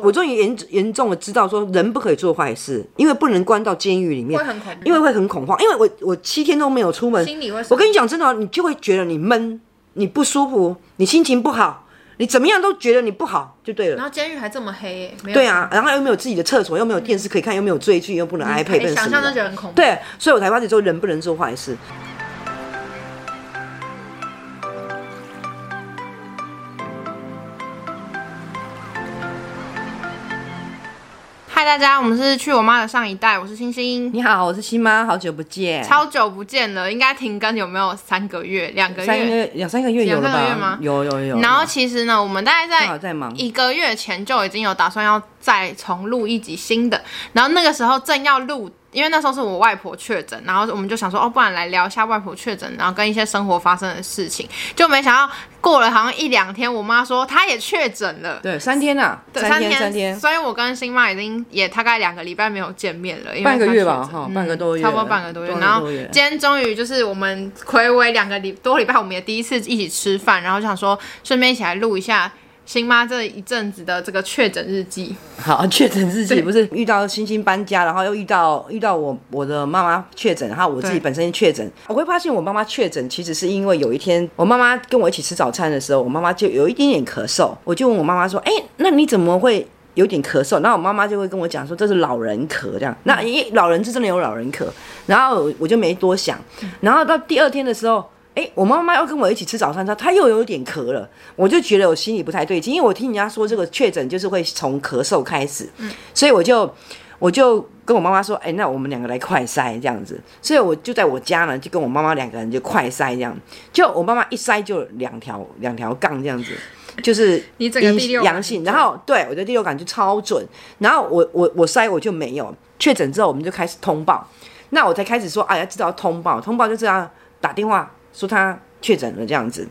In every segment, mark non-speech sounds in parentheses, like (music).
我终于严严重的知道说人不可以做坏事，因为不能关到监狱里面，会很恐怖，因为会很恐慌。因为我我七天都没有出门，心里会。我跟你讲真的，你就会觉得你闷，你不舒服，你心情不好，你怎么样都觉得你不好，就对了。然后监狱还这么黑，对啊，然后又没有自己的厕所，又没有电视可以看，嗯、又没有追剧，又不能 iPad。想象那就很恐怖。对，所以我才发现说人不能做坏事。嗨，大家，我们是去我妈的上一代，我是星星。你好，我是新妈，好久不见，超久不见了，应该停更有没有三个月、两个月、三个月、两三个月有了吧？两三个月吗？有有有。然后其实呢，我们大概在在忙一个月前就已经有打算要再重录一集新的，然后那个时候正要录。因为那时候是我外婆确诊，然后我们就想说，哦，不然来聊一下外婆确诊，然后跟一些生活发生的事情。就没想到过了好像一两天，我妈说她也确诊了。对，三天啊，对，三天，三天。所以我跟新妈已经也大概两个礼拜没有见面了，因为半个月吧，哈、嗯，半个多月，差不多半个多月。然后今天终于就是我们暌违两个礼多礼拜，我们也第一次一起吃饭，然后就想说顺便一起来录一下。星妈这一阵子的这个确诊日记，好，确诊日记不是遇到星星搬家，然后又遇到遇到我我的妈妈确诊，然后我自己本身确诊，我会发现我妈妈确诊其实是因为有一天我妈妈跟我一起吃早餐的时候，我妈妈就有一点点咳嗽，我就问我妈妈说，哎、欸，那你怎么会有点咳嗽？然后我妈妈就会跟我讲说，这是老人咳这样，那因为老人是真的有老人咳，然后我就没多想，然后到第二天的时候。哎，我妈妈要跟我一起吃早餐，她她又有点咳了，我就觉得我心里不太对劲，因为我听人家说这个确诊就是会从咳嗽开始，嗯，所以我就我就跟我妈妈说，哎，那我们两个来快筛这样子，所以我就在我家呢，就跟我妈妈两个人就快筛这样，就我妈妈一筛就两条两条杠这样子，就是你整个第六阳性，然后对我的第六感就超准，然后我我我筛我就没有确诊之后，我们就开始通报，那我才开始说，哎呀，知道通报，通报就这样打电话。说他确诊了这样子，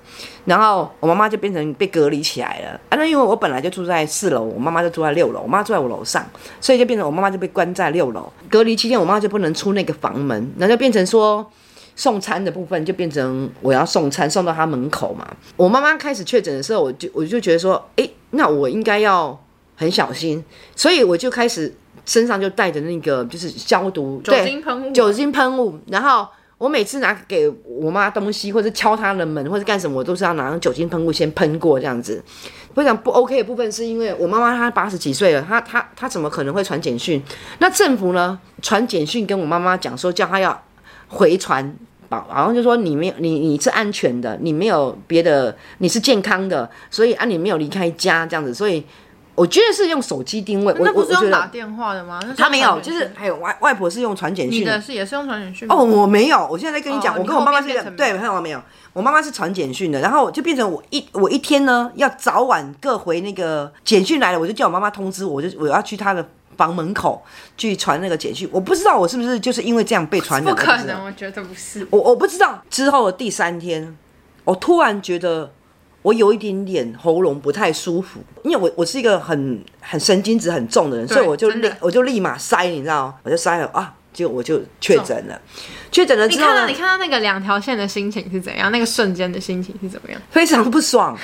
然后我妈妈就变成被隔离起来了啊。那因为我本来就住在四楼，我妈妈就住在六楼，我妈住在我楼上，所以就变成我妈妈就被关在六楼。隔离期间，我妈就不能出那个房门，然后就变成说送餐的部分就变成我要送餐送到她门口嘛。我妈妈开始确诊的时候，我就我就觉得说，诶，那我应该要很小心，所以我就开始身上就带着那个就是消毒酒精喷雾，酒精喷雾，然后。我每次拿给我妈东西，或者敲她的门，或者干什么，我都是要拿酒精喷雾先喷过这样子。非常不 OK 的部分是因为我妈妈她八十几岁了，她她她怎么可能会传简讯？那政府呢传简讯跟我妈妈讲说，叫她要回传，好像就说你没有你你是安全的，你没有别的，你是健康的，所以啊你没有离开家这样子，所以。我觉得是用手机定位，那不是用打电话的吗？他没有，就是还有外外婆是用传简讯。你的是也是用传简讯？哦，我没有，我现在在跟你讲，哦、我跟我妈妈是对，看到没有？我妈妈是传简讯的，然后就变成我一我一天呢要早晚各回那个简讯来了，我就叫我妈妈通知我，我就我要去她的房门口去传那个简讯。我不知道我是不是就是因为这样被传的？不可能，我觉得不是。我我不知道之后的第三天，我突然觉得。我有一点点喉咙不太舒服，因为我我是一个很很神经质很重的人，所以我就立我就立马塞，你知道，我就塞了啊。就我就确诊了，确诊了之后，你看到你看到那个两条线的心情是怎样？那个瞬间的心情是怎么样？非常不爽，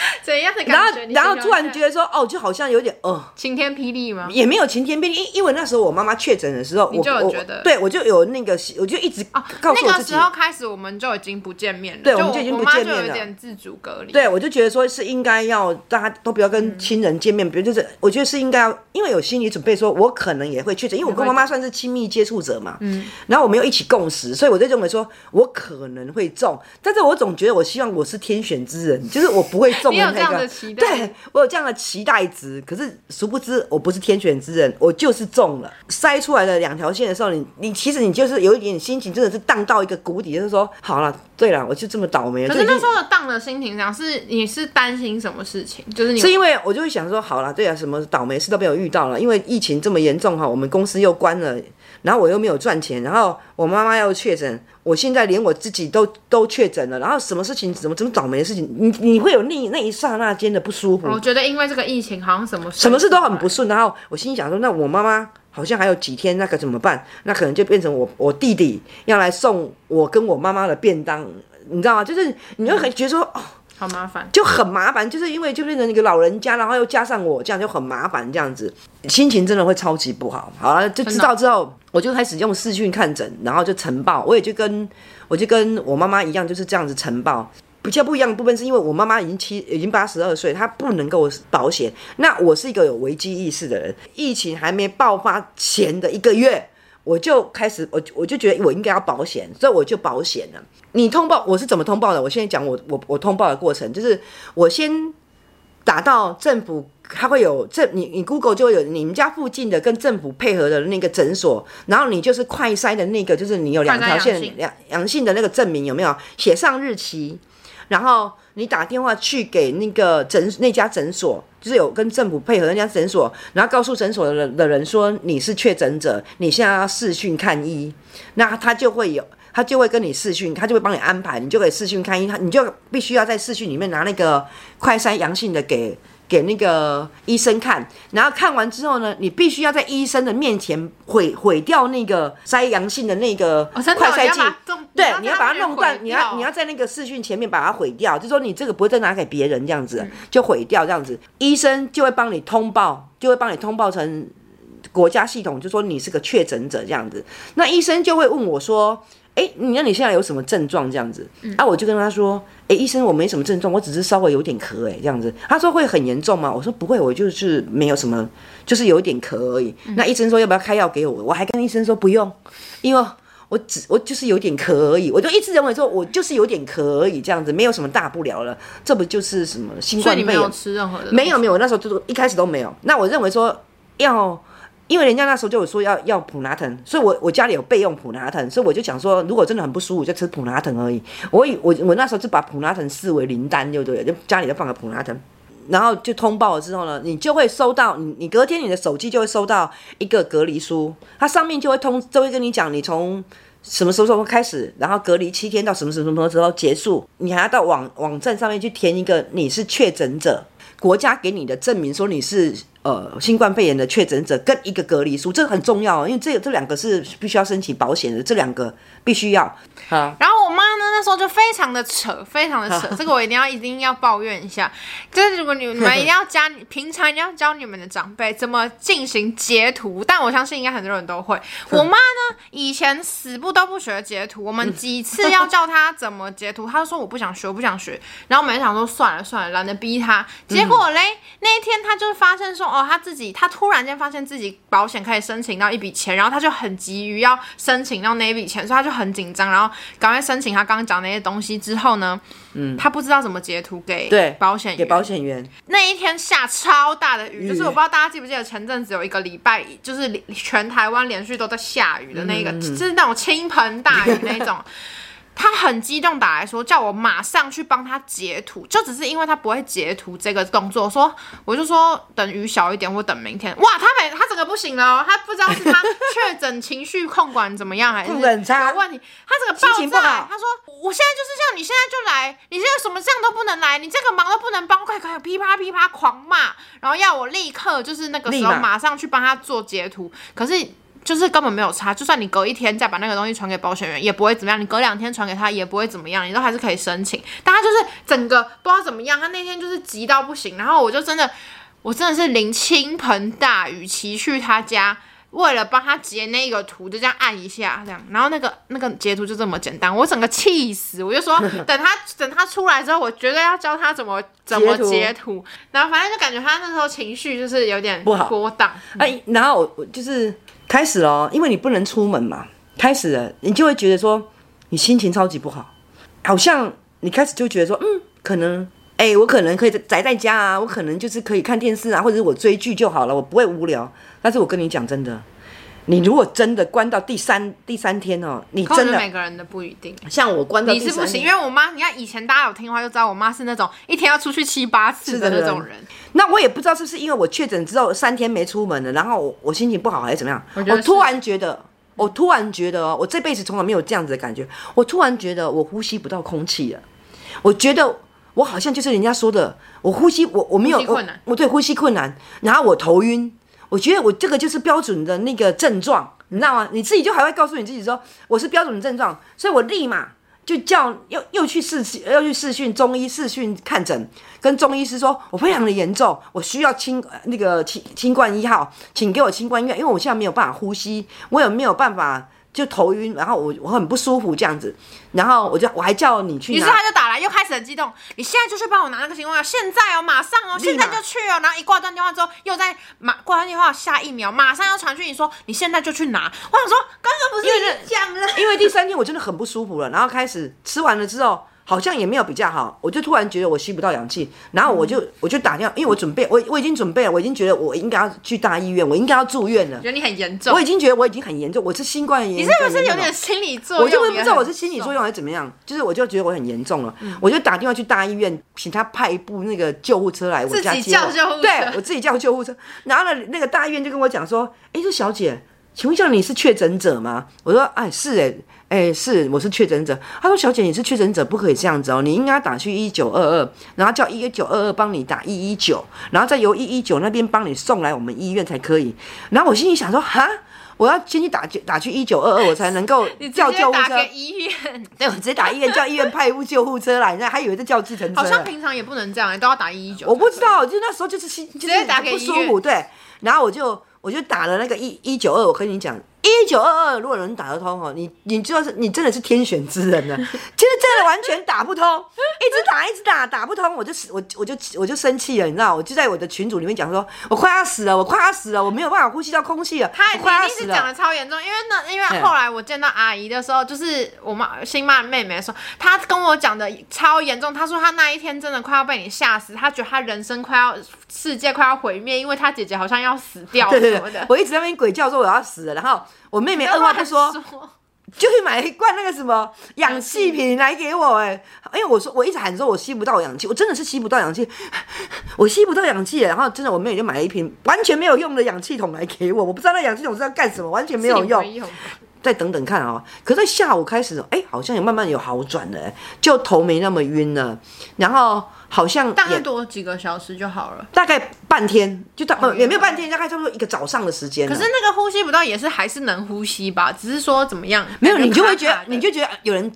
(laughs) 怎样的感觉？然后然后突然觉得说，哦，就好像有点呃晴天霹雳吗？也没有晴天霹雳，因因为那时候我妈妈确诊的时候，我就有觉得，对我就有那个，我就一直告诉我自己，那个时候开始我们就已经不见面了，对，我们就已经不见面了，就有点自主隔离。对，我就觉得说是应该要大家都不要跟亲人见面，比如就是我觉得是应该要，因为有心理准备，说我可能也会确诊，因为我跟妈妈算是亲密接触者嘛。嗯，然后我们又一起共识，所以我就认为说，我可能会中，但是我总觉得我希望我是天选之人，就是我不会中的那个。你有这样的期待？对，我有这样的期待值，可是殊不知我不是天选之人，我就是中了。筛出来的两条线的时候，你你其实你就是有一点心情，真的是荡到一个谷底，就是说，好了，对了，我就这么倒霉。可是那时候的荡的心情上是你是担心什么事情？就是你是因为我就会想说，好了，对啊，什么倒霉事都没有遇到了，因为疫情这么严重哈，我们公司又关了。然后我又没有赚钱，然后我妈妈又确诊，我现在连我自己都都确诊了，然后什么事情怎么怎么倒霉的事情，你你会有那那一刹那间的不舒服。我觉得因为这个疫情，好像什么什么事都很不顺，然后我心想说，那我妈妈好像还有几天，那可怎么办？那可能就变成我我弟弟要来送我跟我妈妈的便当，你知道吗？就是你就很觉得说，哦，好麻烦，就很麻烦，就是因为就变成一个老人家，然后又加上我这样就很麻烦，这样子心情真的会超级不好。好了，就知道之后，我就开始用视讯看诊，然后就晨报，我也就跟我就跟我妈妈一样，就是这样子晨报。比较不一样的部分是因为我妈妈已经七已经八十二岁，她不能够保险。那我是一个有危机意识的人，疫情还没爆发前的一个月，我就开始我我就觉得我应该要保险，所以我就保险了。你通报我是怎么通报的？我现在讲我我我通报的过程，就是我先打到政府，它会有政你你 Google 就会有你们家附近的跟政府配合的那个诊所，然后你就是快筛的那个，就是你有两条线两阳性的那个证明有没有写上日期？然后你打电话去给那个诊那家诊所，就是有跟政府配合那家诊所，然后告诉诊所的人的人说你是确诊者，你现在要视讯看医，那他就会有，他就会跟你视讯，他就会帮你安排，你就可以视讯看医，他你就必须要在视讯里面拿那个快筛阳性的给。给那个医生看，然后看完之后呢，你必须要在医生的面前毁毁掉那个筛阳性的那个快筛剂，对，你要把它弄断，你要你要在那个视讯前面把它毁掉，就说你这个不会再拿给别人这样子，就毁掉这样子，医生就会帮你通报，就会帮你通报成国家系统，就说你是个确诊者这样子，那医生就会问我说。哎，你那你现在有什么症状？这样子，啊，我就跟他说，哎，医生，我没什么症状，我只是稍微有点咳，哎，这样子。他说会很严重吗？我说不会，我就是没有什么，就是有点咳而已。那医生说要不要开药给我？我还跟医生说不用，因为我只我就是有点咳而已。我就一直认为说我就是有点咳而已，这样子没有什么大不了了。这不就是什么新冠肺炎？所以你没有吃任何的？没有没有，我那时候就是一开始都没有。那我认为说要。因为人家那时候就有说要要普拿疼，所以我我家里有备用普拿疼，所以我就想说，如果真的很不舒服，就吃普拿疼而已。我以我我那时候就把普拿疼视为灵丹，对不对？就家里就放个普拿疼，然后就通报了之后呢，你就会收到你你隔天你的手机就会收到一个隔离书，它上面就会通就会跟你讲你从什么时候开始，然后隔离七天到什么什么什么时候结束，你还要到网网站上面去填一个你是确诊者，国家给你的证明说你是。呃，新冠肺炎的确诊者跟一个隔离书，这个很重要，因为这这两个是必须要申请保险的，这两个必须要。然后我妈呢，那时候就非常的扯，非常的 (laughs) 扯，这个我一定要一定要抱怨一下。就是如果你们一定要教，平常一定要教你们的长辈怎么进行截图，但我相信应该很多人都会。(laughs) 我妈呢，以前死不都不学截图，我们几次要教她怎么截图，她就说我不想学，我不想学。然后我们想说算了算了，懒得逼她。结果嘞，那一天她就是发现说。哦，他自己，他突然间发现自己保险可以申请到一笔钱，然后他就很急于要申请到那一笔钱，所以他就很紧张，然后赶快申请他刚刚讲那些东西之后呢，嗯，他不知道怎么截图给对保险给保险员。那一天下超大的雨，就是我不知道大家记不记得前阵子有一个礼拜，就是全台湾连续都在下雨的那个，嗯、就是那种倾盆大雨那种。(laughs) 他很激动打来说，叫我马上去帮他截图，就只是因为他不会截图这个动作，说我就说等雨小一点，或等明天。哇，他没他整个不行了哦，他不知道是他确诊情绪控管怎么样，还是有问题？他整个爆炸，他说我现在就是这样，你现在就来，你现在什么这样都不能来，你这个忙都不能帮，快快噼啪噼啪狂骂，然后要我立刻就是那个时候马上去帮他做截图，可是。就是根本没有差，就算你隔一天再把那个东西传给保险员，也不会怎么样。你隔两天传给他，也不会怎么样，你都还是可以申请。但他就是整个不知道怎么样，他那天就是急到不行。然后我就真的，我真的是淋倾盆大雨骑去他家，为了帮他截那个图，就这样按一下，这样，然后那个那个截图就这么简单，我整个气死，我就说等他 (laughs) 等他出来之后，我绝对要教他怎么怎么截图。然后反正就感觉他那时候情绪就是有点波荡。哎，然后我就是。开始哦，因为你不能出门嘛。开始了，你就会觉得说，你心情超级不好，好像你开始就觉得说，嗯，可能，哎、我可能可以宅在家啊，我可能就是可以看电视啊，或者是我追剧就好了，我不会无聊。但是我跟你讲真的。你如果真的关到第三第三天哦，你真的每个人的不一定。像我关到第三天，你是不行，因为我妈，你看以前大家有听话就知道，我妈是那种一天要出去七八次的那种人。那我也不知道是不是因为我确诊之后三天没出门了，然后我，我心情不好还是怎么样？我，我突然觉得，我突然觉得哦，我这辈子从来没有这样子的感觉。我突然觉得我呼吸不到空气了，我觉得我好像就是人家说的，我呼吸我我没有困难，我对呼吸困难，然后我头晕。我觉得我这个就是标准的那个症状，你知道吗？你自己就还会告诉你自己说我是标准的症状，所以我立马就叫又又去试又去试训中医试训看诊，跟中医师说，我非常的严重，我需要清那个清清冠一号，请给我清冠一号，因为我现在没有办法呼吸，我也没有办法。就头晕，然后我我很不舒服这样子，然后我就我还叫你去拿，于是他就打来，又开始很激动，你现在就去帮我拿那个情况药，现在哦，马上哦，现在就去哦，然后一挂断电话之后，又在马挂断电话下一秒，马上要传讯你说你现在就去拿，我想说刚刚不是讲了，因为第三天我真的很不舒服了，然后开始吃完了之后。好像也没有比较好，我就突然觉得我吸不到氧气，然后我就我就打电话，因为我准备我我已经准备了，我已经觉得我应该要去大医院，我应该要住院了。觉得你很严重，我已经觉得我已经很严重，我是新冠炎。你是不是有点心理作用？我就不知道我是心理作用还是怎么样，就是我就觉得我很严重了，嗯、我就打电话去大医院，请他派一部那个救护车来我家接我。自己叫救护车。对，我自己叫救护车。然后呢，那个大医院就跟我讲说：“哎，这小姐，请问一下你是确诊者吗？”我说：“哎，是哎。”哎，是，我是确诊者。他说：“小姐，你是确诊者，不可以这样子哦，你应该打去一九二二，然后叫一九二二帮你打一一九，然后再由一一九那边帮你送来我们医院才可以。”然后我心里想说：“哈，我要先去打打去一九二二，我才能够 (laughs) 叫救护车。”医院，对，我直接打医院，叫医院派一部救护车来，人家还以为在叫计程车。好像平常也不能这样，都要打一一九。我不知道，就那时候就是心，就是直接打给不舒服，对。然后我就我就打了那个一一九二，我跟你讲。一九二二，如果能打得通哈，你你知道是，你真的是天选之人呢。(laughs) 其实真的完全打不通，一直打一直打打不通，我就我我就我就生气了，你知道，我就在我的群组里面讲说，我快要死了，我快要死了，我没有办法呼吸到空气了。他一定是讲的超严重，因为那因为后来我见到阿姨的时候，就是我妈新妈妹妹的时候，她跟我讲的超严重，她说她那一天真的快要被你吓死，她觉得她人生快要世界快要毁灭，因为她姐姐好像要死掉什么的。对对对，我一直在那边鬼叫说我要死了，然后。我妹妹二话不说，就去买一罐那个什么 (laughs) 氧气瓶来给我哎，因为我说我一直喊说我吸不到氧气，我真的是吸不到氧气，(laughs) 我吸不到氧气，然后真的我妹妹就买了一瓶完全没有用的氧气桶来给我，我不知道那氧气桶是要干什么，完全没有用。再等等看啊、喔，可是在下午开始，哎、欸，好像也慢慢有好转了，就头没那么晕了，然后。好像大概多几个小时就好了，大概半天就大也没有半天，大概差不多一个早上的时间。可是那个呼吸不到也是还是能呼吸吧？只是说怎么样？没有，你就会觉得你就觉得有人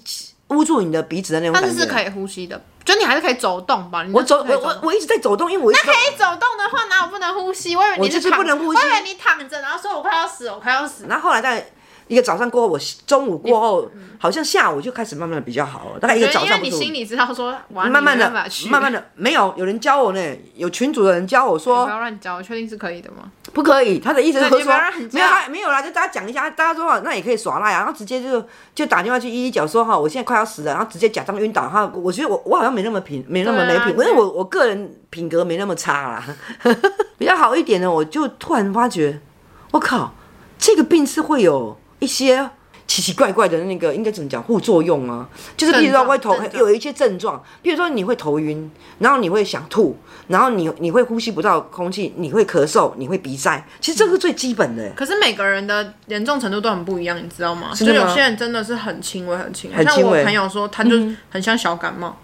捂住你的鼻子的那种感觉。但是是可以呼吸的，就你还是可以走动吧？我走，我我我一直在走动，因为我那可以走动的话，哪有不能呼吸？我以为你是不能呼吸，我以为你躺着，然后说我快要死，我快要死。然后后来在。一个早上过后，我中午过后，好像下午就开始慢慢的比较好了。大概一个早上，因为你心里知道说，慢慢的，慢慢的，没有有人教我呢，有群主的人教我说，不要乱教，确定是可以的吗？不可以，他的意思是说，没有啦，没有啦，就大家讲一下，大家说那也可以耍赖啊，然后直接就就打电话去一一九说哈，我现在快要死了，然后直接假装晕倒哈。我觉得我我好像没那么品，没那么没品，因为我我个人品格没那么差啦，(laughs) 比较好一点的，我就突然发觉，我靠，这个病是会有一些。奇奇怪怪的那个应该怎么讲副作用啊？就是比如说会头有一些症状，比如说你会头晕，然后你会想吐，然后你你会呼吸不到空气，你会咳嗽，你会鼻塞。其实这个是最基本的。可是每个人的严重程度都很不一样，你知道吗？就有些人真的是很轻微，很轻微。像我朋友说，他就很像小感冒。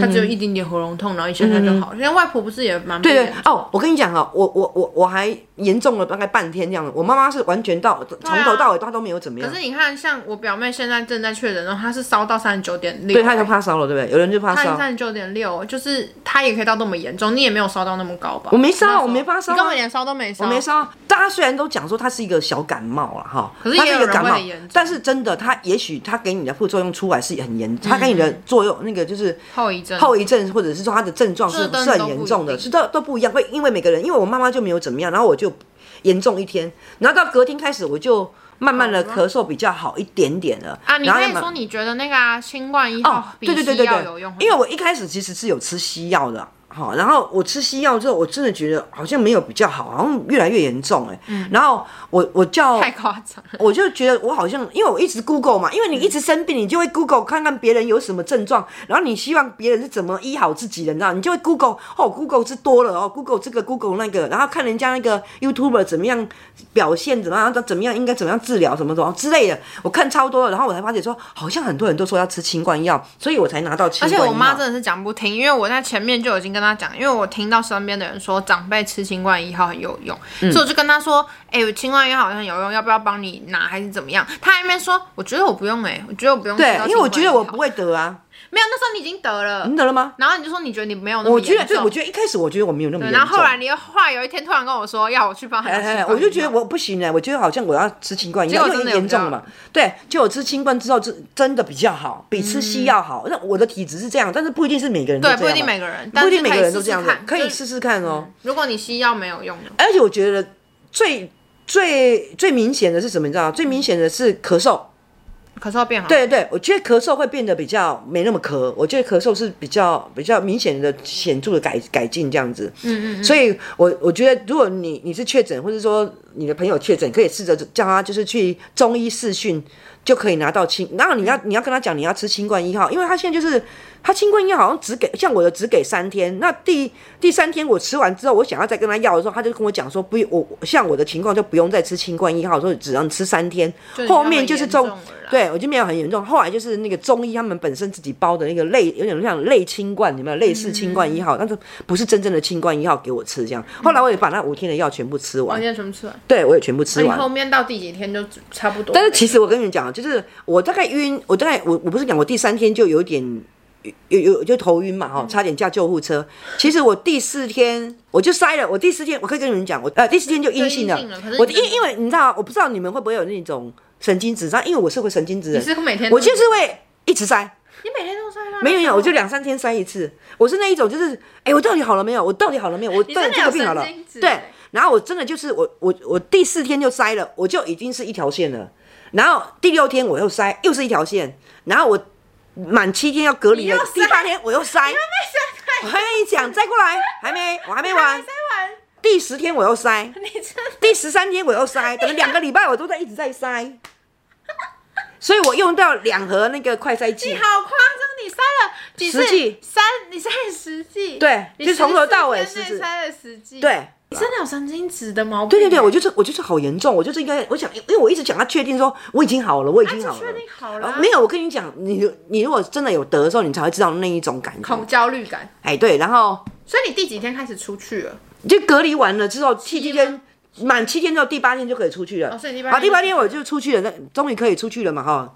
他只有一点点喉咙痛，然后一下下就好了。因为外婆不是也蛮对对哦，我跟你讲啊，我我我我还严重了大概半天这样。我妈妈是完全到从头到尾她都没有怎么样。可是你看，像我表妹现在正在确诊，然后她是烧到三十九点六，对，她就怕烧了，对不对？有人就怕烧，三十九点六，就是她也可以到那么严重，你也没有烧到那么高吧？我没烧，我没发烧，你根本连烧都没烧，我没烧。大家虽然都讲说它是一个小感冒了哈，可是也有人会很严重，但是真的，它也许它给你的副作用出来是很严，它给你的作用那个就是后遗症，后遗症。或者是说他的症状是不是很严重的，是都都不一样，会因为每个人，因为我妈妈就没有怎么样，然后我就严重一天，然后到隔天开始我就慢慢的咳嗽比较好一点点了。啊，你可以说你觉得那个啊，新冠一号比西药有用？因为我一开始其实是有吃西药的。好，然后我吃西药之后，我真的觉得好像没有比较好，好像越来越严重哎。嗯。然后我我叫太夸张，我就觉得我好像，因为我一直 Google 嘛，因为你一直生病，你就会 Google 看看别人有什么症状，然后你希望别人是怎么医好自己的，你知道？你就会 Google 哦，Google 是多了哦，Google 这个 Google 那个，然后看人家那个 YouTuber 怎么样表现，怎么样，怎么样应该怎么样治疗，什么什么之类的，我看超多了，然后我才发现说，好像很多人都说要吃清冠药，所以我才拿到清冠药。而且我妈真的是讲不听，因为我在前面就已经跟他讲，因为我听到身边的人说长辈吃清冠一号很有用，嗯、所以我就跟他说，哎、欸，清冠一号好像有用，要不要帮你拿还是怎么样？他还没说，我觉得我不用哎、欸，我觉得我不用。对，因为我觉得我不会得啊。没有，那时候你已经得了，你得了吗？然后你就说你觉得你没有那么严重。我觉得对，我觉得一开始我觉得我没有那么严重。然后后来你话有一天突然跟我说要我去帮我就觉得我不行了，我觉得好像我要吃清冠一号，因为严重了嘛。对，就我吃清冠之后，真真的比较好，比吃西药好。那我的体质是这样，但是不一定是每个人都这样。对，不一定每个人，不一定每个人都这样子，可以试试看哦。如果你西药没有用，而且我觉得最最最明显的是什么？你知道吗？最明显的是咳嗽。咳嗽变好，对对，我觉得咳嗽会变得比较没那么咳。我觉得咳嗽是比较比较明显的显著的改改进这样子。嗯嗯。所以我我觉得，如果你你是确诊，或者说你的朋友确诊，可以试着叫他就是去中医试训，就可以拿到清。然后你要你要跟他讲你要吃清冠一号，因为他现在就是他清冠一号好像只给像我的只给三天。那第第三天我吃完之后，我想要再跟他要的时候，他就跟我讲说不，我像我的情况就不用再吃清冠一号，说只让你吃三天，后面就是中。对，我就没有很严重。后来就是那个中医他们本身自己包的那个类，有点像类清冠，有没有类似清冠一号？但是不是真正的清冠一号给我吃这样。后来我也把那五天的药全部吃完。五天全部吃完？对，我也全部吃完。后面到第几天就差不多。但是其实我跟你们讲，就是我大概晕，我大概我我不是讲我第三天就有点有有就头晕嘛哈，差点叫救护车。其实我第四天我就塞了，我第四天我可以跟你们讲，我呃第四天就阴性了。我因因为你知道，我不知道你们会不会有那种。神经质，因为我是个神经质人，你是每天，我就是会一直塞。你每天都塞吗？没有没有，我就两三天塞一次。我是那一种，就是，哎，我到底好了没有？我到底好了没有？我到底这个病好了？对。然后我真的就是我我我第四天就塞了，我就已经是一条线了。然后第六天我又塞，又是一条线。然后我满七天要隔离了，第八天我又塞。我还跟你讲，再过来，还没，我还没完。塞完。第十天我又塞。第十三天我又塞，等了两个礼拜，我都在一直在塞。(laughs) 所以我用到两盒那个快塞剂。你好夸张，你塞了几次？十剂。三，你塞了十剂。对，就从头到尾十剂。塞了十剂。对，你真的有神经质的毛病。对对对，我就是我就是好严重，我就是应该，我想，因为我一直讲他确定说我已经好了，我已经好了。确定好了。没有，我跟你讲，你你如果真的有得的时候，你才会知道那一种感觉。恐焦虑感。哎，对，然后。所以你第几天开始出去了？就隔离完了之后，七天。满七天之后，第八天就可以出去了。好，第八天我就出去了，那终于可以出去了嘛，哈！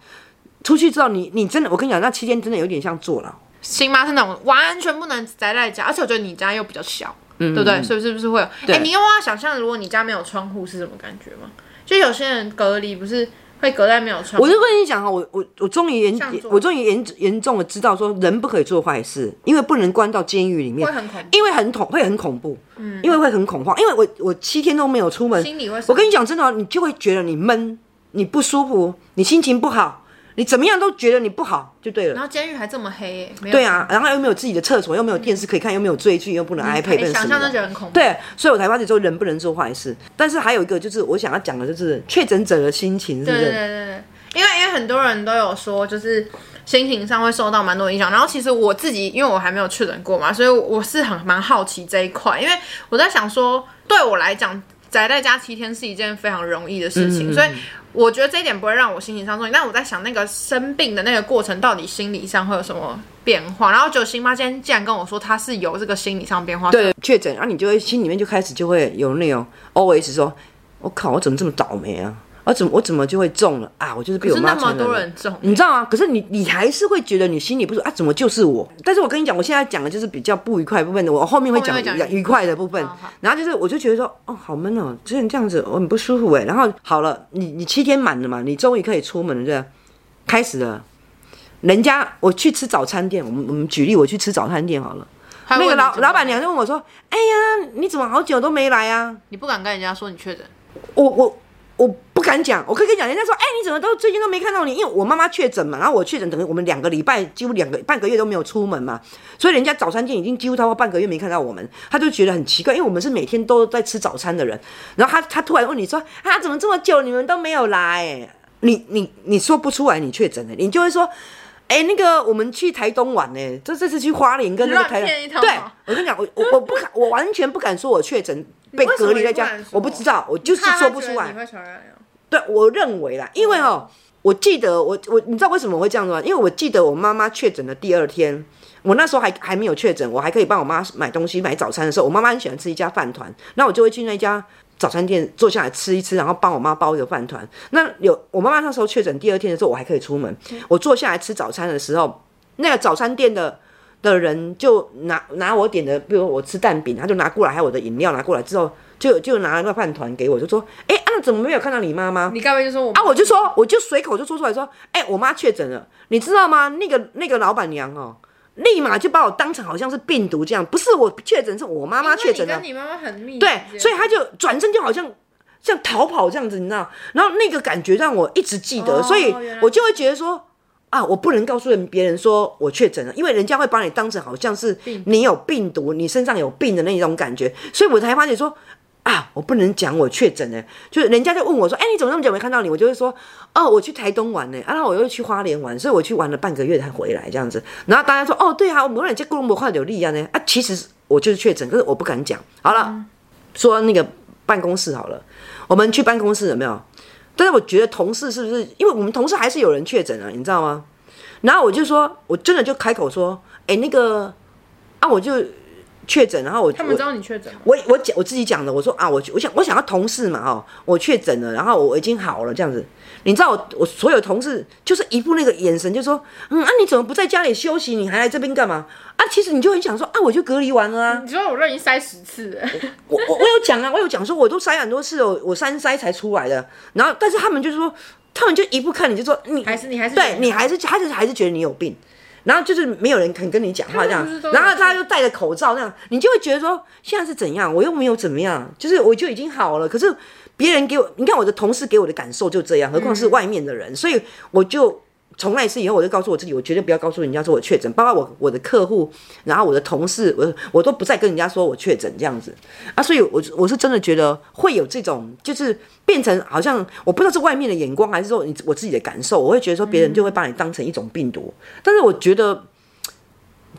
出去之后，你你真的，我跟你讲，那七天真的有点像坐牢。新妈是那种完全不能宅在家，而且我觉得你家又比较小，嗯，对不对？所以是不是会有？哎，你有没有想象，如果你家没有窗户是什么感觉吗？就有些人隔离不是？会隔在没有窗。我就跟你讲哈，我我我终于严，我终于严严重的知道说，人不可以做坏事，因为不能关到监狱里面，会很恐怖，因为很恐，会很恐怖，嗯，因为会很恐慌，因为我我七天都没有出门，心里会，我跟你讲真的，你就会觉得你闷，你不舒服，你心情不好。你怎么样都觉得你不好就对了。然后监狱还这么黑，对啊，然后又没有自己的厕所，又没有电视可以看，又没有追剧，又不能 iPad，想象都觉得很恐怖。对，所以我才发觉说人不能做坏事。但是还有一个就是我想要讲的就是确诊者的心情，是不是？对对对对，因为因为很多人都有说，就是心情上会受到蛮多影响。然后其实我自己，因为我还没有确诊过嘛，所以我是很蛮好奇这一块，因为我在想说，对我来讲。宅在家七天是一件非常容易的事情，嗯、所以我觉得这一点不会让我心情上重。但我在想，那个生病的那个过程，到底心理上会有什么变化？然后就新妈今天竟然跟我说，她是有这个心理上变化。对，确诊，然后你就会心里面就开始就会有那种 always 说，我靠，我怎么这么倒霉啊？我怎么我怎么就会中了啊？我就是被我妈传染了。那么多人中，你知道吗？可是你你还是会觉得你心里不舒服啊？怎么就是我？但是我跟你讲，我现在讲的就是比较不愉快的部分的，我后面会讲愉快的部分。然后就是我就觉得说，哦，好闷哦，之前这样子我很不舒服哎。然后好了，你你七天满了嘛，你终于可以出门了，对吧？开始了，人家我去吃早餐店，我们我们举例，我去吃早餐店好了，那个老老板娘就问我说，哎呀，你怎么好久都没来啊？你不敢跟人家说你确诊？我我。我不敢讲，我可以跟你讲，人家说，哎、你怎么都最近都没看到你？因为我妈妈确诊嘛，然后我确诊，等于我们两个礼拜几乎两个半个月都没有出门嘛，所以人家早餐店已经几乎超过半个月没看到我们，他就觉得很奇怪，因为我们是每天都在吃早餐的人，然后他他突然问你说，啊，怎么这么久你们都没有来？你你你说不出来你确诊了，你就会说，哎、欸，那个我们去台东玩呢，这这次去花莲跟那个台东，对，我跟你讲，我我我不敢，我完全不敢说我确诊。被隔离在家，我不知道，我就是说不出来。对，我认为啦，因为哦，我我记得我我你知道为什么我会这样子吗？因为我记得我妈妈确诊的第二天，我那时候还还没有确诊，我还可以帮我妈买东西买早餐的时候，我妈妈很喜欢吃一家饭团，那我就会去那家早餐店坐下来吃一吃，然后帮我妈包一个饭团。那有我妈妈那时候确诊第二天的时候，我还可以出门，我坐下来吃早餐的时候，那个早餐店的。的人就拿拿我点的，比如我吃蛋饼，他就拿过来，还有我的饮料拿过来之后，就就拿了个饭团给我，就说：“哎、欸，啊，怎么没有看到你妈妈？”你刚才就说我啊，我就说，我就随口就说出来说：“哎、欸，我妈确诊了，你知道吗？那个那个老板娘哦，立马就把我当成好像是病毒这样，不是我确诊，是我妈妈确诊了。”跟你妈妈很密，对，所以他就转身就好像像逃跑这样子，你知道？然后那个感觉让我一直记得，哦、所以我就会觉得说。啊！我不能告诉人别人说我确诊了，因为人家会把你当成好像是你有病毒，你身上有病的那种感觉，所以我才发现说啊，我不能讲我确诊了，就是人家就问我说，哎，你怎么那么久没看到你？我就会说，哦，我去台东玩呢，啊，然后我又去花莲玩，所以我去玩了半个月才回来这样子。然后大家说，哦，对啊，我们两家共同快有力啊呢，啊，其实我就是确诊，可是我不敢讲。好了，嗯、说那个办公室好了，我们去办公室有没有？但是我觉得同事是不是？因为我们同事还是有人确诊啊，你知道吗？然后我就说，我真的就开口说，哎，那个啊，我就确诊，然后我他们知道你确诊？我我讲我自己讲的，我说啊，我我想我想要同事嘛，哦，我确诊了，然后我已经好了这样子。你知道我我所有同事就是一副那个眼神，就说，嗯啊，你怎么不在家里休息？你还来这边干嘛？啊，其实你就很想说，啊，我就隔离完了啊。你说我让你筛十次，我我我有讲啊，我有讲说，我都筛很多次哦，我三筛才出来的。然后，但是他们就是说。他们就一副看你就说你还是你还是对你还是还是还是觉得你有病，然后就是没有人肯跟你讲话这样，然后他又戴着口罩这样，你就会觉得说现在是怎样？我又没有怎么样，就是我就已经好了。可是别人给我，你看我的同事给我的感受就这样，何况是外面的人，所以我就。从那一次以后，我就告诉我自己，我绝对不要告诉人家说我确诊，包括我我的客户，然后我的同事，我我都不再跟人家说我确诊这样子啊。所以我，我是真的觉得会有这种，就是变成好像我不知道是外面的眼光，还是说你我自己的感受，我会觉得说别人就会把你当成一种病毒。但是我觉得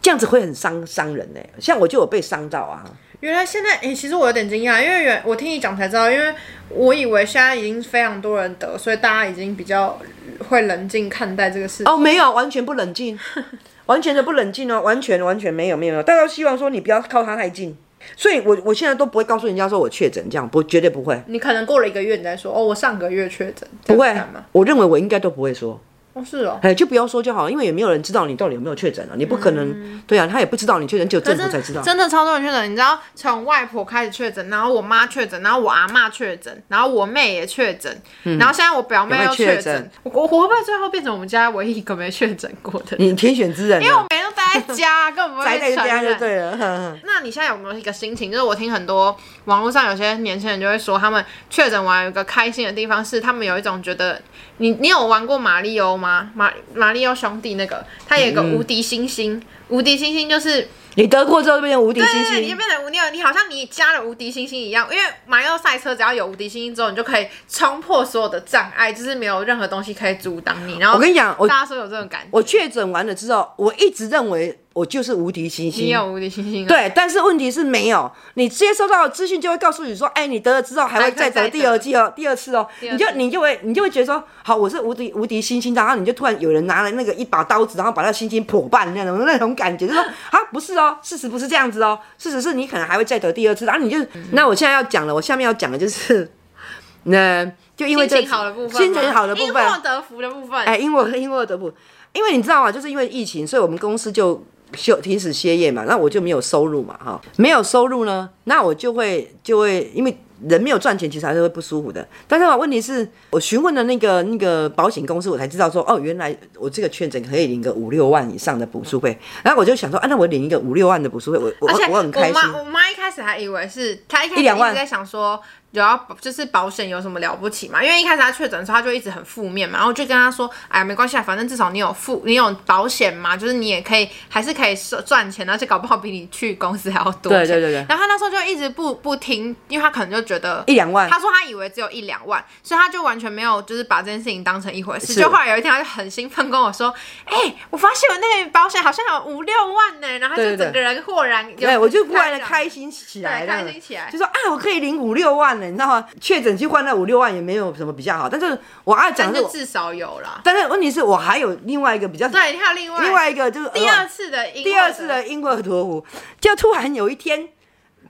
这样子会很伤伤人呢、像我就有被伤到啊。原来现在诶、欸，其实我有点惊讶，因为原我听你讲才知道，因为我以为现在已经非常多人得，所以大家已经比较会冷静看待这个事情。哦，没有，完全不冷静，(laughs) 完全的不冷静哦，完全完全没有没有没有，大家都希望说你不要靠他太近，所以我我现在都不会告诉人家说我确诊，这样不绝对不会。你可能过了一个月你再说，哦，我上个月确诊，不会，我认为我应该都不会说。哦，是哦，哎，就不要说就好了，因为也没有人知道你到底有没有确诊了，你不可能，嗯、对啊，他也不知道你确诊，只有政府才知道。真的超多人确诊，你知道，从外婆开始确诊，然后我妈确诊，然后我阿妈确诊，然后我妹也确诊，嗯、然后现在我表妹又确诊，我我会不会最后变成我们家唯一一个没确诊过的？你天选之人，因为我每天都待在家，(laughs) 根本不会宅在家就对了。那你现在有没有一个心情？就是我听很多网络上有些年轻人就会说，他们确诊完有一个开心的地方是，他们有一种觉得。你你有玩过马里欧吗？马马里奥兄弟那个，他有一个无敌星星，嗯、无敌星星就是你得过之后就变成无敌星星，你就变成无敌，你好像你加了无敌星星一样，因为马里奥赛车只要有无敌星星之后，你就可以冲破所有的障碍，就是没有任何东西可以阻挡你。然后我跟你讲，我大家说有这种感觉，我确诊完了之后，我一直认为。我就是无敌星星，你有无敌星星，对，但是问题是没有，你接收到的资讯就会告诉你说，哎，你得了之后还会再得第二季哦，第二次哦，你就你就会你就会觉得说，好，我是无敌无敌星星，然后你就突然有人拿了那个一把刀子，然后把那星星破半那种那种感觉，就说 (laughs) 啊，不是哦，事实不是这样子哦，事实是你可能还会再得第二次，然后你就，那我现在要讲了，我下面要讲的就是，(laughs) 那就因为这心情好的部分，心情好的部分，因祸得福的部分，哎，因祸因祸得福，因为你知道吗？就是因为疫情，所以我们公司就。休停止歇业嘛，那我就没有收入嘛，哈，没有收入呢，那我就会就会因为人没有赚钱，其实还是会不舒服的。但是嘛，问题是我询问了那个那个保险公司，我才知道说，哦，原来我这个确诊可以领个五六万以上的补助费。然后我就想说，啊，那我领一个五六万的补助费，我我我很开心。我妈我妈一开始还以为是，她一开始一直在想说。有要就是保险有什么了不起嘛？因为一开始他确诊的时候，他就一直很负面嘛，然后就跟他说：“哎呀，没关系啊，反正至少你有付，你有保险嘛，就是你也可以，还是可以赚钱，而且搞不好比你去公司还要多。”对对对对。然后他那时候就一直不不听，因为他可能就觉得一两万。他说他以为只有一两万，所以他就完全没有就是把这件事情当成一回事。是就后来有一天，他就很兴奋跟我说：“哎、欸，我发现我那个保险好像有五六万呢。”然后他就整个人豁然，对，我就忽然的开心起来了，开心起来，就说：“啊，我可以领五六万呢，你知道吗？确诊去换那五六万也没有什么比较好，但是我爱讲的至少有了。但是问题是我还有另外一个比较，对，还有另外另外一个就是第二次的第二次的因祸得福，就突然有一天。”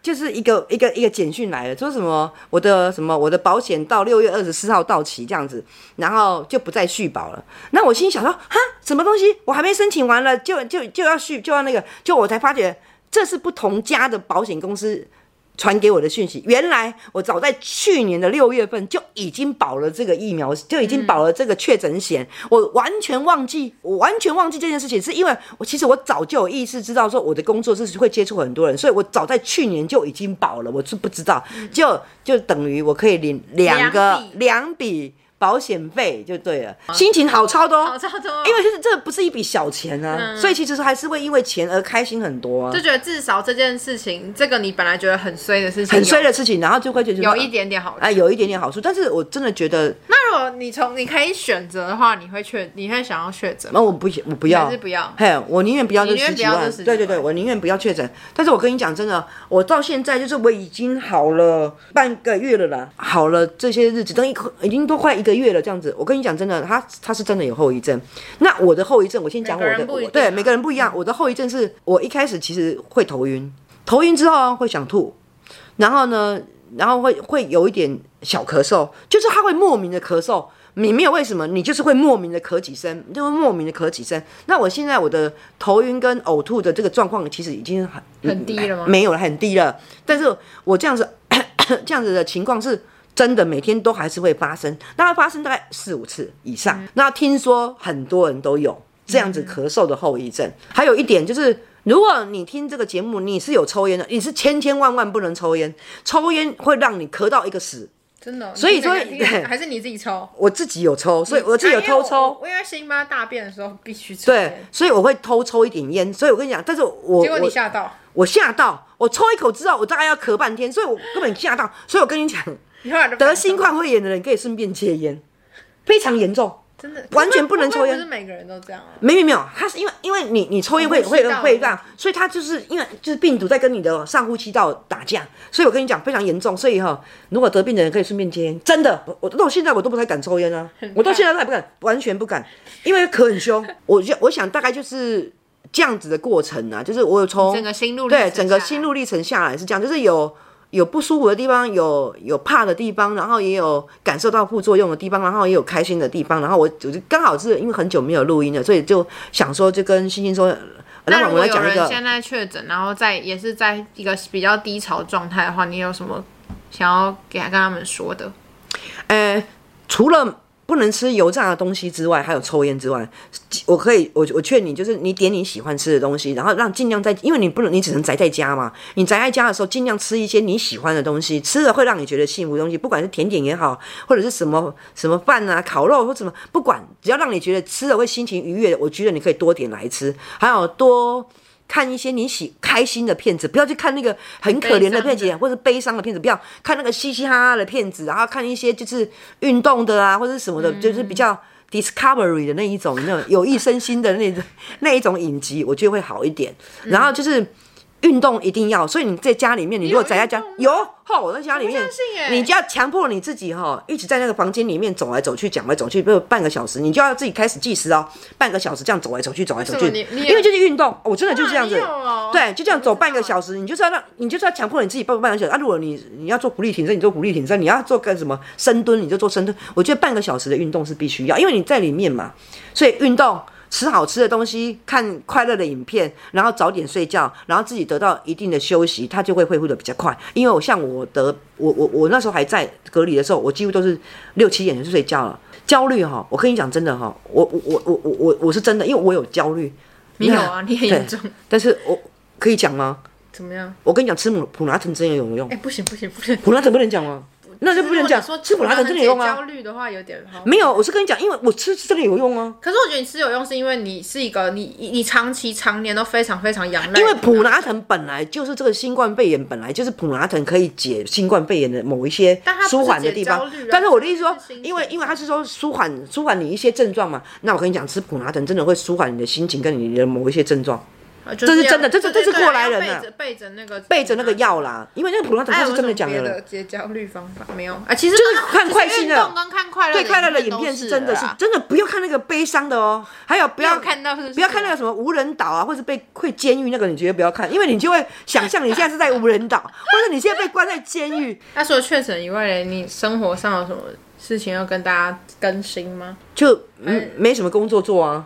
就是一个一个一个简讯来了，说什么我的什么我的保险到六月二十四号到期这样子，然后就不再续保了。那我心想说，哈，什么东西？我还没申请完了，就就就要续，就要那个，就我才发觉这是不同家的保险公司。传给我的讯息，原来我早在去年的六月份就已经保了这个疫苗，就已经保了这个确诊险。我完全忘记，我完全忘记这件事情，是因为我其实我早就有意识知道说我的工作是会接触很多人，所以我早在去年就已经保了，我是不知道，就就等于我可以领两个两笔。保险费就对了，心情好超多，好超多，因为就是这不是一笔小钱啊，嗯、所以其实还是会因为钱而开心很多啊。就觉得至少这件事情，这个你本来觉得很衰的事情，很衰的事情，然后就会觉得有一点点好处，哎，有一点点好处。但是我真的觉得，那如果你从你可以选择的话，你会确，你会想要确诊？那我不，我不要，还是不要？嘿，我宁愿不要这十几万。对对对，我宁愿不要确诊。但是我跟你讲真的，我到现在就是我已经好了半个月了啦，好了这些日子，等一已经都快一个月了，这样子我。跟你讲，真的，他他是真的有后遗症。那我的后遗症，我先讲我的。我对每个人不一样。我的后遗症是我一开始其实会头晕，头晕之后会想吐，然后呢，然后会会有一点小咳嗽，就是他会莫名的咳嗽，你没有为什么，你就是会莫名的咳几声，就会莫名的咳几声。那我现在我的头晕跟呕吐的这个状况其实已经很很低了吗？没有了，很低了。但是我这样子 (coughs) 这样子的情况是。真的每天都还是会发生，大概发生大概四五次以上。嗯、那听说很多人都有这样子咳嗽的后遗症。嗯、还有一点就是，如果你听这个节目，你是有抽烟的，你是千千万万不能抽烟，抽烟会让你咳到一个死。真的、哦，所以说 (laughs) 还是你自己抽。我自己有抽，所以我自己有偷抽。我因为辛巴大便的时候必须抽。对，所以我会偷抽一点烟。所以我跟你讲，但是我结果你吓到，我吓到，我抽一口之后，我大概要咳半天，所以我根本吓到。所以我跟你讲。得新冠肺炎的人可以顺便戒烟，非常严重，真的完全不能抽烟。不是每个人都这样啊？没有没有，他是因为因为你你抽烟会会会这样，所以他就是因为就是病毒在跟你的上呼吸道打架，所以我跟你讲非常严重。所以哈，如果得病的人可以顺便戒烟，真的，我我到现在我都不太敢抽烟啊，我到现在都还不敢，完全不敢，因为咳很凶。我就我想大概就是这样子的过程啊，就是我有从整个心路对整个心路历程下来是这样，就是有。有不舒服的地方，有有怕的地方，然后也有感受到副作用的地方，然后也有开心的地方，然后我我就刚好是因为很久没有录音了，所以就想说就跟星星说，那如果有人现在确诊，然后在也是在一个比较低潮状态的话，你有什么想要给他跟他们说的？呃，除了。不能吃油炸的东西之外，还有抽烟之外，我可以，我我劝你，就是你点你喜欢吃的东西，然后让尽量在，因为你不能，你只能宅在家嘛。你宅在家的时候，尽量吃一些你喜欢的东西，吃了会让你觉得幸福的东西，不管是甜点也好，或者是什么什么饭啊、烤肉或什么，不管只要让你觉得吃了会心情愉悦的，我觉得你可以多点来吃，还有多。看一些你喜开心的片子，不要去看那个很可怜的片子，或者悲伤的片子，不要看那个嘻嘻哈哈的片子，然后看一些就是运动的啊，或者什么的，就是比较 discovery 的那一种，那种有益身心的那种那一种影集，我觉得会好一点。然后就是。运动一定要，所以你在家里面，你如果宅在家有哈，我在家里面，你就要强迫你自己哈，一直在那个房间里面走来走去，讲来走去，比如半个小时，你就要自己开始计时哦，半个小时这样走来走去，走来走去，因为就是运动，我真的就是这样子，对，就这样走半个小时，你就是要让，你就是要强迫你自己半半个小时啊。如果你你要做伏地挺身，你做伏地挺身，你要做干什么深蹲，你就做深蹲。我觉得半个小时的运动是必须要，因为你在里面嘛，所以运动。吃好吃的东西，看快乐的影片，然后早点睡觉，然后自己得到一定的休息，它就会恢复的比较快。因为我像我得我我我那时候还在隔离的时候，我几乎都是六七点就睡觉了。焦虑哈，我跟你讲真的哈，我我我我我我我是真的，因为我有焦虑。你有啊，你很严重。但是我可以讲吗？怎么样？我跟你讲，吃普普拿疼真的有没有用？哎，不行不行不行，普拿疼不能讲吗？那就不能讲说吃普拉疼真的有用啊。焦虑的话有点好。没有，我是跟你讲，因为我吃真的有用啊。可是我觉得你吃有用，是因为你是一个你你长期常年都非常非常仰赖。因为普拉疼本来就是这个新冠肺炎，本来就是普拉疼可以解新冠肺炎的某一些舒缓的地方。但，但是我的意思说，因为因为他是说舒缓舒缓你一些症状嘛，那我跟你讲，吃普拉疼真的会舒缓你的心情跟你的某一些症状。这是真的，这是这是过来人啊，背着那个背着那个药啦，因为那个普拿疼是真的讲的。解焦虑方法没有啊？其实就是看快讯的，看快乐对快乐的影片是真的是真的，不要看那个悲伤的哦。还有不要看到不要看那个什么无人岛啊，或者被会监狱那个，你绝对不要看，因为你就会想象你现在是在无人岛，或者你现在被关在监狱。(laughs) 那除了确诊以外，你生活上有什么事情要跟大家更新吗？就嗯，没什么工作做啊。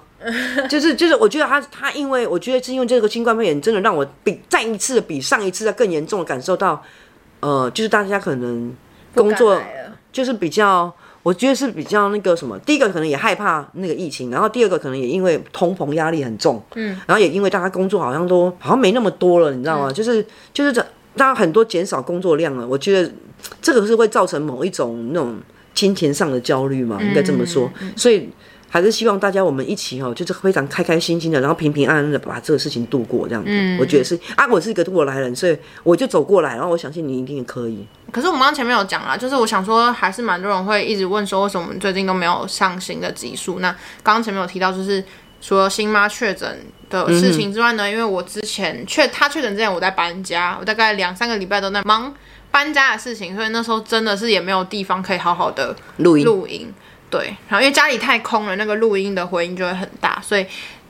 就 (laughs) 是就是，我觉得他他，因为我觉得是因为这个新冠肺炎，真的让我比再一次比上一次的更严重的感受到，呃，就是大家可能工作就是比较，我觉得是比较那个什么，第一个可能也害怕那个疫情，然后第二个可能也因为通膨压力很重，嗯，然后也因为大家工作好像都好像没那么多了，你知道吗？就是就是这大家很多减少工作量了，我觉得这个是会造成某一种那种金钱上的焦虑嘛，应该这么说，所以。还是希望大家我们一起哦，就是非常开开心心的，然后平平安安的把这个事情度过，这样子。嗯，我觉得是啊，我是一个过来人，所以我就走过来，然后我相信你一定也可以。可是我们刚前面有讲啦，就是我想说，还是蛮多人会一直问说，为什么我们最近都没有上新的集数？那刚刚前面有提到，就是除了新妈确诊的事情之外呢，嗯、因为我之前确他确诊之前我在搬家，我大概两三个礼拜都在忙搬家的事情，所以那时候真的是也没有地方可以好好的录音录音。对，然后因为家里太空了，那个录音的回音就会很大，所以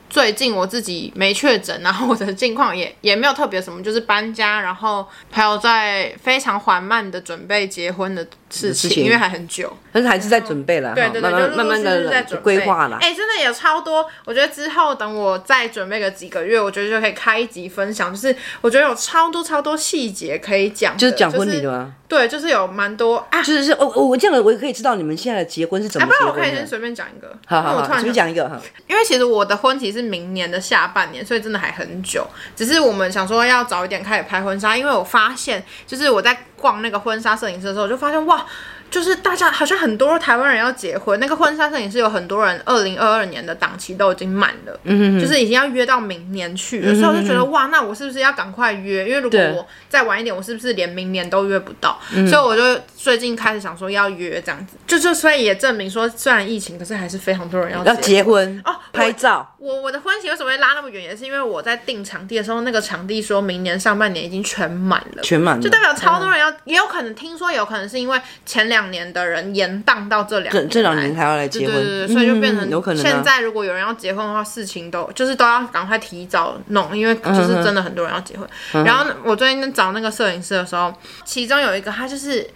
最近我自己没确诊，然后我的近况也也没有特别什么，就是搬家，然后还有在非常缓慢的准备结婚的事情，情因为还很久，但是还是在准备了，对对对，慢慢慢慢的在规划了。哎，真的有超多，我觉得之后等我再准备个几个月，我觉得就可以开一集分享，就是我觉得有超多超多细节可以讲，就是讲婚礼的吗？对，就是有蛮多啊，就是是，我我这样我也可以知道你们现在的结婚是怎么结婚的。不然我可以先随便讲一个，好好好，随便讲一个哈。因为其实我的婚期是明年的下半年，所以真的还很久。只是我们想说要早一点开始拍婚纱，因为我发现，就是我在逛那个婚纱摄影师的时候，我就发现哇。就是大家好像很多台湾人要结婚，那个婚纱摄影师有很多人，二零二二年的档期都已经满了，就是已经要约到明年去了，所以我就觉得哇，那我是不是要赶快约？因为如果我再晚一点，我是不是连明年都约不到？对所以我就最近开始想说要约这样子，就就所以也证明说，虽然疫情，可是还是非常多人要结婚。要结婚哦，拍照。我我的婚期为什么会拉那么远，也是因为我在订场地的时候，那个场地说明年上半年已经全满了，全满了，就代表超多人要，嗯、也有可能听说有可能是因为前两年的人延档到这两年，这两年才要来结婚，对对对，所以就变成有可能现在如果有人要结婚的话，事情都就是都要赶快提早弄，因为就是真的很多人要结婚。嗯、然后我最近找那个摄影师的时候，其中有一个他就是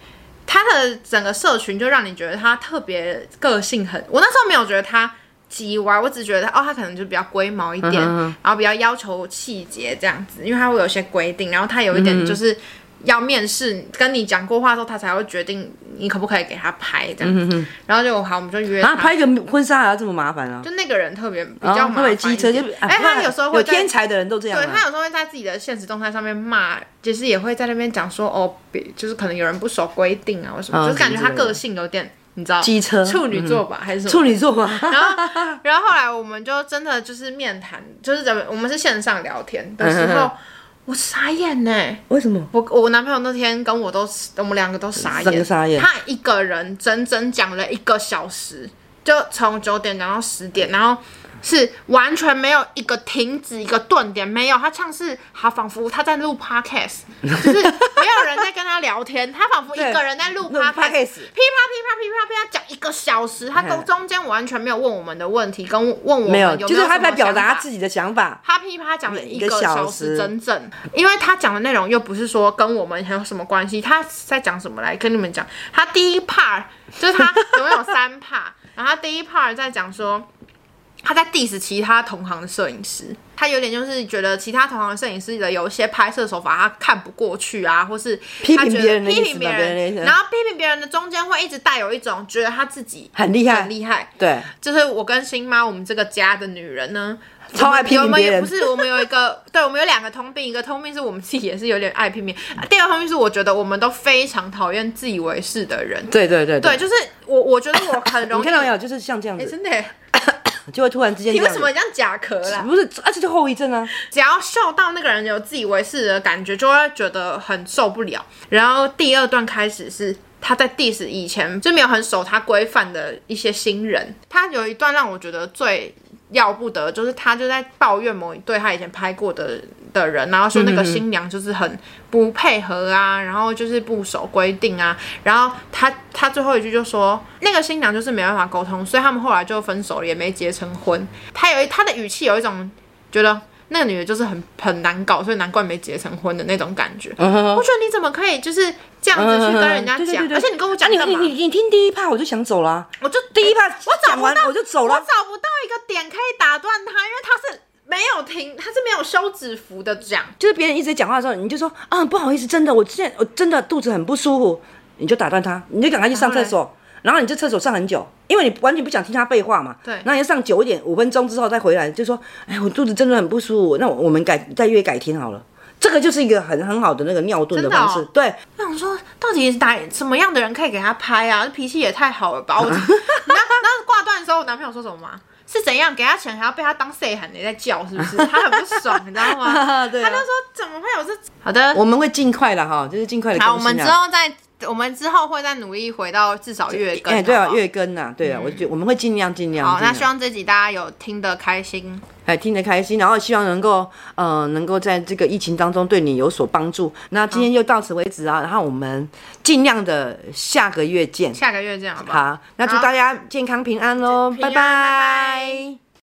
他的整个社群就让你觉得他特别个性很，我那时候没有觉得他。叽歪，我只觉得哦，他可能就比较龟毛一点，然后比较要求细节这样子，因为他会有些规定，然后他有一点就是要面试，嗯、跟你讲过话之后，他才会决定你可不可以给他拍这样。嗯、哼然后就好，我们就约他。啊，拍一个婚纱还要这么麻烦啊？就那个人特别比较麻烦，机、哦、车就哎，欸、他有时候会有天才的人都这样、啊，对他有时候会在自己的现实动态上面骂，其、就、实、是、也会在那边讲说哦，就是可能有人不守规定啊，或什么，哦、就是感觉他个性有点。你知道机车处女座吧，嗯、还是什么？处女座吧。然后，然后后来我们就真的就是面谈，就是怎么我们是线上聊天的时候，嗯、我傻眼呢。为什么？我我男朋友那天跟我都，我们两个都傻眼。傻眼。他一个人整整讲了一个小时，就从九点讲到十点，然后。是完全没有一个停止，一个顿点，没有，他像是他仿佛他在录 podcast，就是没有人在跟他聊天，他仿佛一个人在录 podcast，噼啪噼啪噼啪噼啪讲一个小时，他中中间完全没有问我们的问题，跟问我们有没有，就是他在表达自己的想法，他噼啪讲了一个小时整整，因为他讲的内容又不是说跟我们还有什么关系，他在讲什么来跟你们讲，他第一 part 就是他总共有三 part，然后他第一 part 在讲说。他在 diss 其他同行的摄影师，他有点就是觉得其他同行的摄影师的有一些拍摄手法他看不过去啊，或是他觉得批评别人，然后批评别人的中间会一直带有一种觉得他自己很厉害，很厉害。对，就是我跟新妈我们这个家的女人呢，超爱批评别人。不是，我们有一个，(laughs) 对，我们有两个通病，一个通病是我们自己也是有点爱批评，第二个通病是我觉得我们都非常讨厌自以为是的人。对对对对，就是我，我觉得我很容易。(laughs) 你看到没有？就是像这样子，欸、真的。就会突然之间，你为什么这样假咳啦？不是，而且就后遗症啊！只要笑到那个人有自以为是的感觉，就会觉得很受不了。然后第二段开始是他在 diss 以前就没有很守他规范的一些新人。他有一段让我觉得最要不得，就是他就在抱怨某一对他以前拍过的的人，然后说那个新娘就是很不配合啊，然后就是不守规定啊。然后他他最后一句就说，那个新娘就是没办法沟通，所以他们后来就分手了，也没结成婚。他有一他的语气有一种觉得那个女的就是很很难搞，所以难怪没结成婚的那种感觉。Uh huh. 我觉得你怎么可以就是这样子去跟人家讲？Uh 而且你跟我讲？你你你听第一 part 我就想走了，我就第一 part 我讲完我就走了，我找不到一个点可以打断他，因为他是。没有停，他是没有休止符的讲，就是别人一直在讲话的时候，你就说啊，不好意思，真的，我现在我真的肚子很不舒服，你就打断他，你就赶快去上厕所，然后你在厕所上很久，因为你完全不想听他废话嘛。对。然后你要上久一点，五分钟之后再回来，就说，哎，我肚子真的很不舒服，那我们改再约改天好了。这个就是一个很很好的那个尿遁的方式。哦、对。我想说，到底是哪什么样的人可以给他拍啊？脾气也太好了吧？我，(laughs) 然后然后挂断的时候，我男朋友说什么吗？是怎样给他钱还要被他当谁喊的在叫是不是？(laughs) 他很不爽，你知道吗？对啊、他就说怎么会有这？好的，我们会尽快的哈，就是尽快的、啊。好，我们之后再，我们之后会再努力回到至少月更。哎，对啊，月更呐，对啊，嗯、我觉得我们会尽量尽量。好，那希望这集大家有听得开心。哎，听得开心，然后希望能够，呃，能够在这个疫情当中对你有所帮助。那今天就到此为止啊，然后我们尽量的下个月见。下个月见，好不好？好，那祝大家健康平安喽，拜拜。